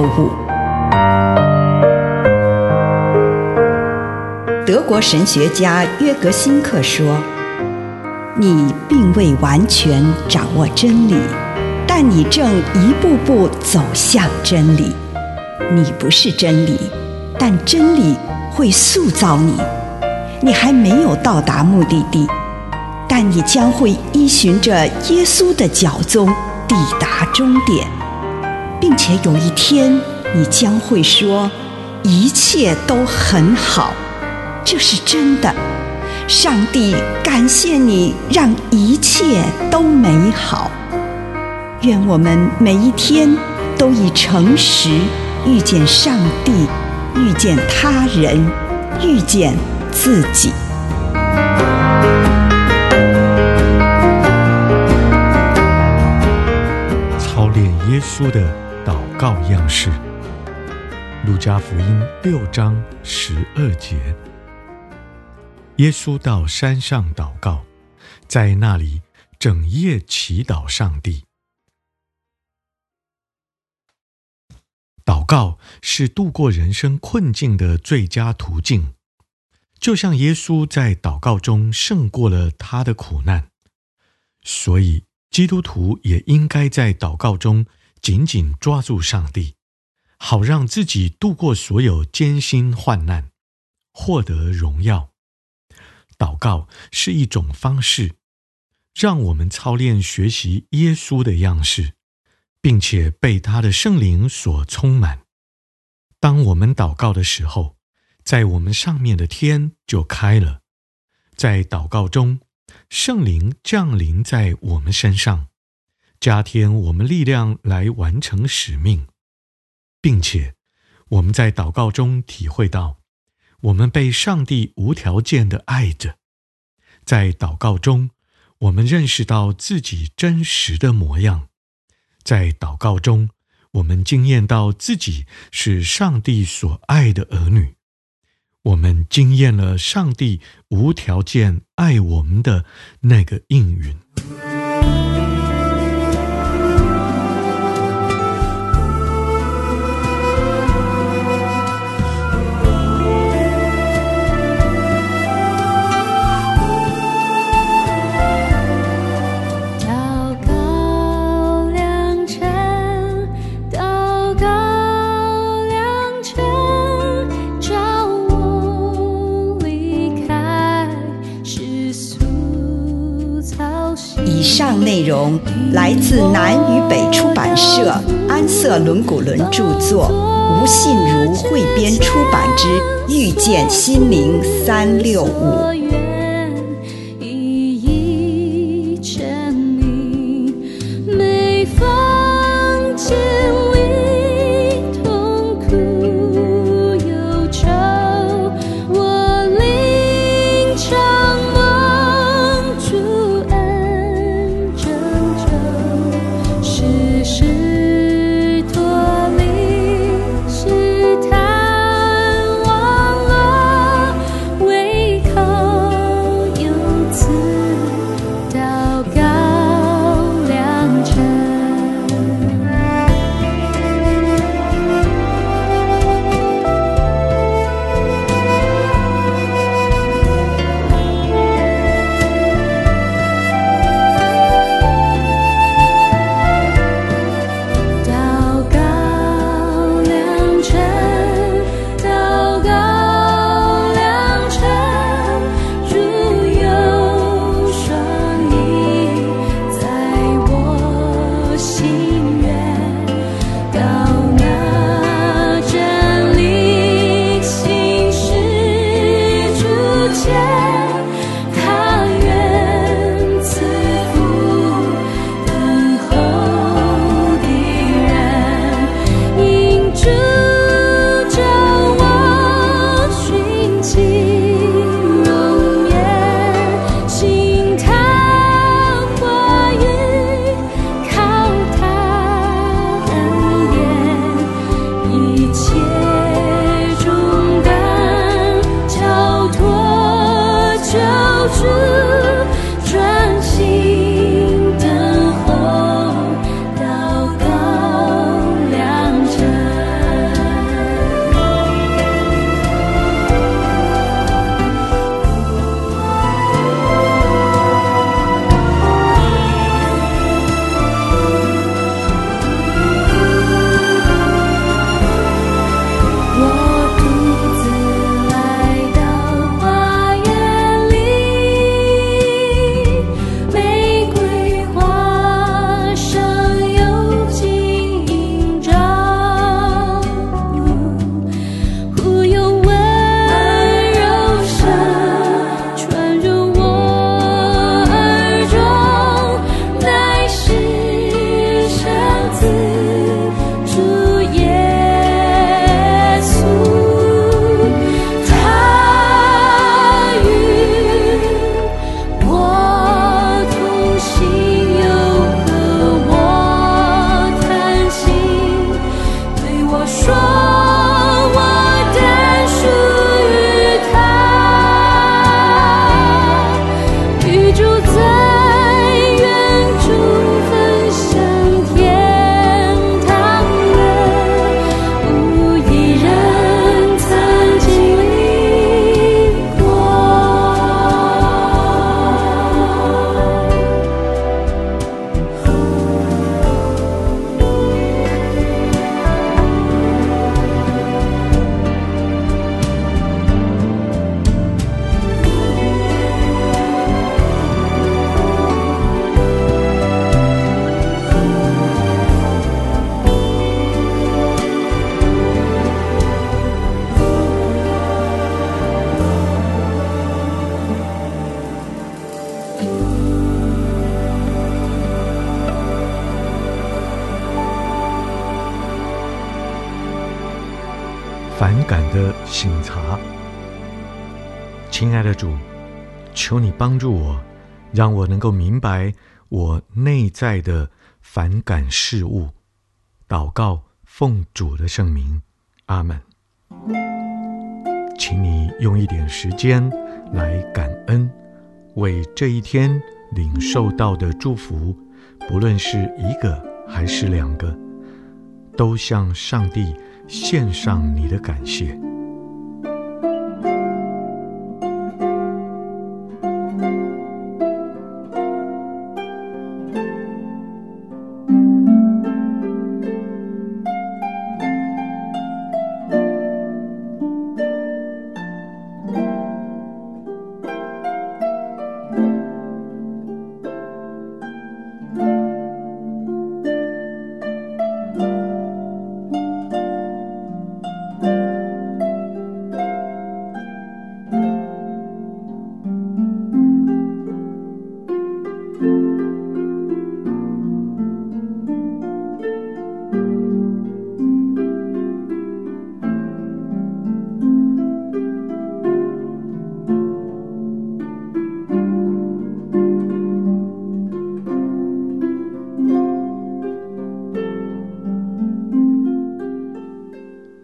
见心灵三六五。德国神学家约格辛克说：“你并未完全掌握真理，但你正一步步走向真理。你不是真理，但真理会塑造你。你还没有到达目的地，但你将会依循着耶稣的脚踪抵达终点，并且有一天，你将会说：一切都很好。”这是真的，上帝感谢你，让一切都美好。愿我们每一天都以诚实遇见上帝，遇见他人，遇见自己。操练耶稣的，《加福音》六章十二节。耶稣到山上祷告，在那里整夜祈祷上帝。祷告是度过人生困境的最佳途径，就像耶稣在祷告中胜过了他的苦难，所以基督徒也应该在祷告中紧紧抓住上帝，好让自己度过所有艰辛患难，获得荣耀。祷告是一种方式，让我们操练学习耶稣的样式，并且被他的圣灵所充满。当我们祷告的时候，在我们上面的天就开了。在祷告中，圣灵降临在我们身上，加添我们力量来完成使命，并且我们在祷告中体会到。我们被上帝无条件的爱着，在祷告中，我们认识到自己真实的模样；在祷告中，我们惊艳到自己是上帝所爱的儿女。我们惊艳了上帝无条件爱我们的那个应允。以上内容来自南与北出版社安瑟伦古伦著作，吴信如汇编出版之《遇见心灵三六五》。勇敢的醒茶。亲爱的主，求你帮助我，让我能够明白我内在的反感事物。祷告，奉主的圣名，阿门。请你用一点时间来感恩，为这一天领受到的祝福，不论是一个还是两个，都向上帝献上你的感谢。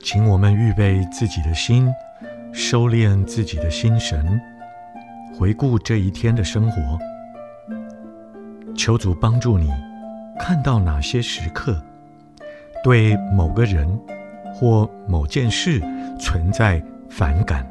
请我们预备自己的心，收敛自己的心神，回顾这一天的生活。求主帮助你，看到哪些时刻对某个人或某件事存在反感。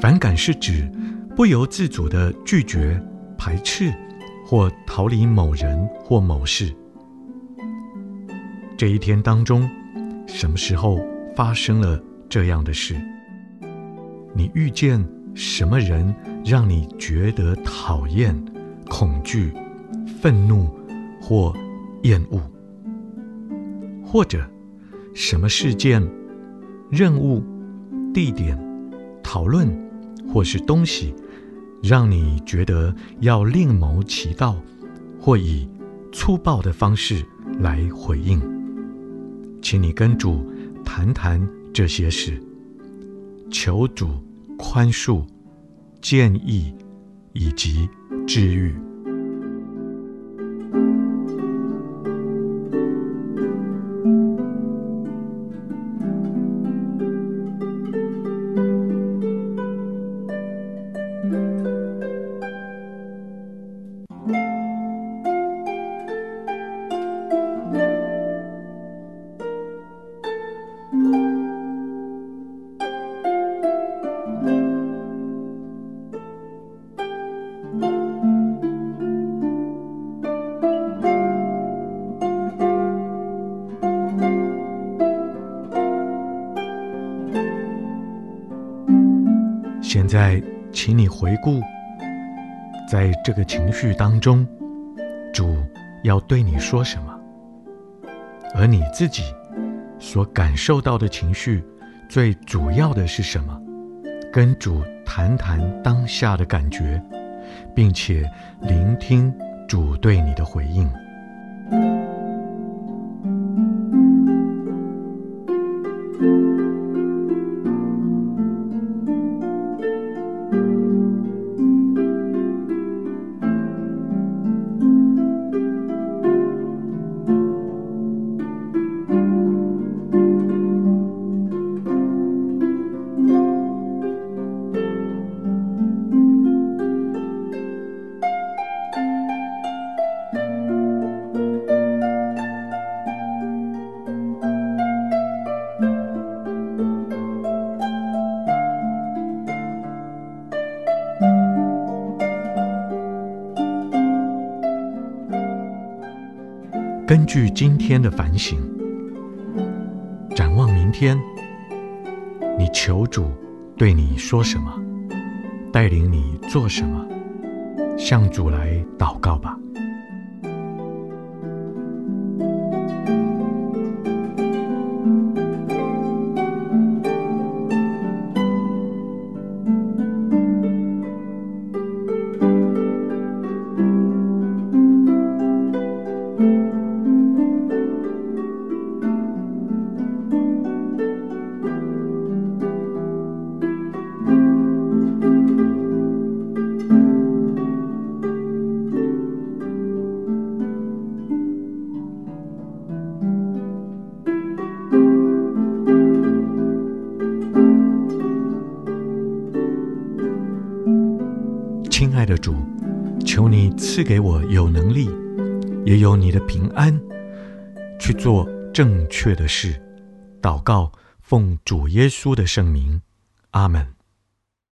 反感是指不由自主的拒绝、排斥或逃离某人或某事。这一天当中，什么时候发生了这样的事？你遇见什么人让你觉得讨厌、恐惧、愤怒或厌恶？或者什么事件、任务、地点、讨论或是东西，让你觉得要另谋其道，或以粗暴的方式来回应？请你跟主。谈谈这些事，求主宽恕、建议以及治愈。在，请你回顾，在这个情绪当中，主要对你说什么？而你自己所感受到的情绪，最主要的是什么？跟主谈谈当下的感觉，并且聆听主对你的回应。根据今天的反省，展望明天，你求主对你说什么，带领你做什么，向主来祷告吧。主，求你赐给我有能力，也有你的平安，去做正确的事。祷告，奉主耶稣的圣名，阿门。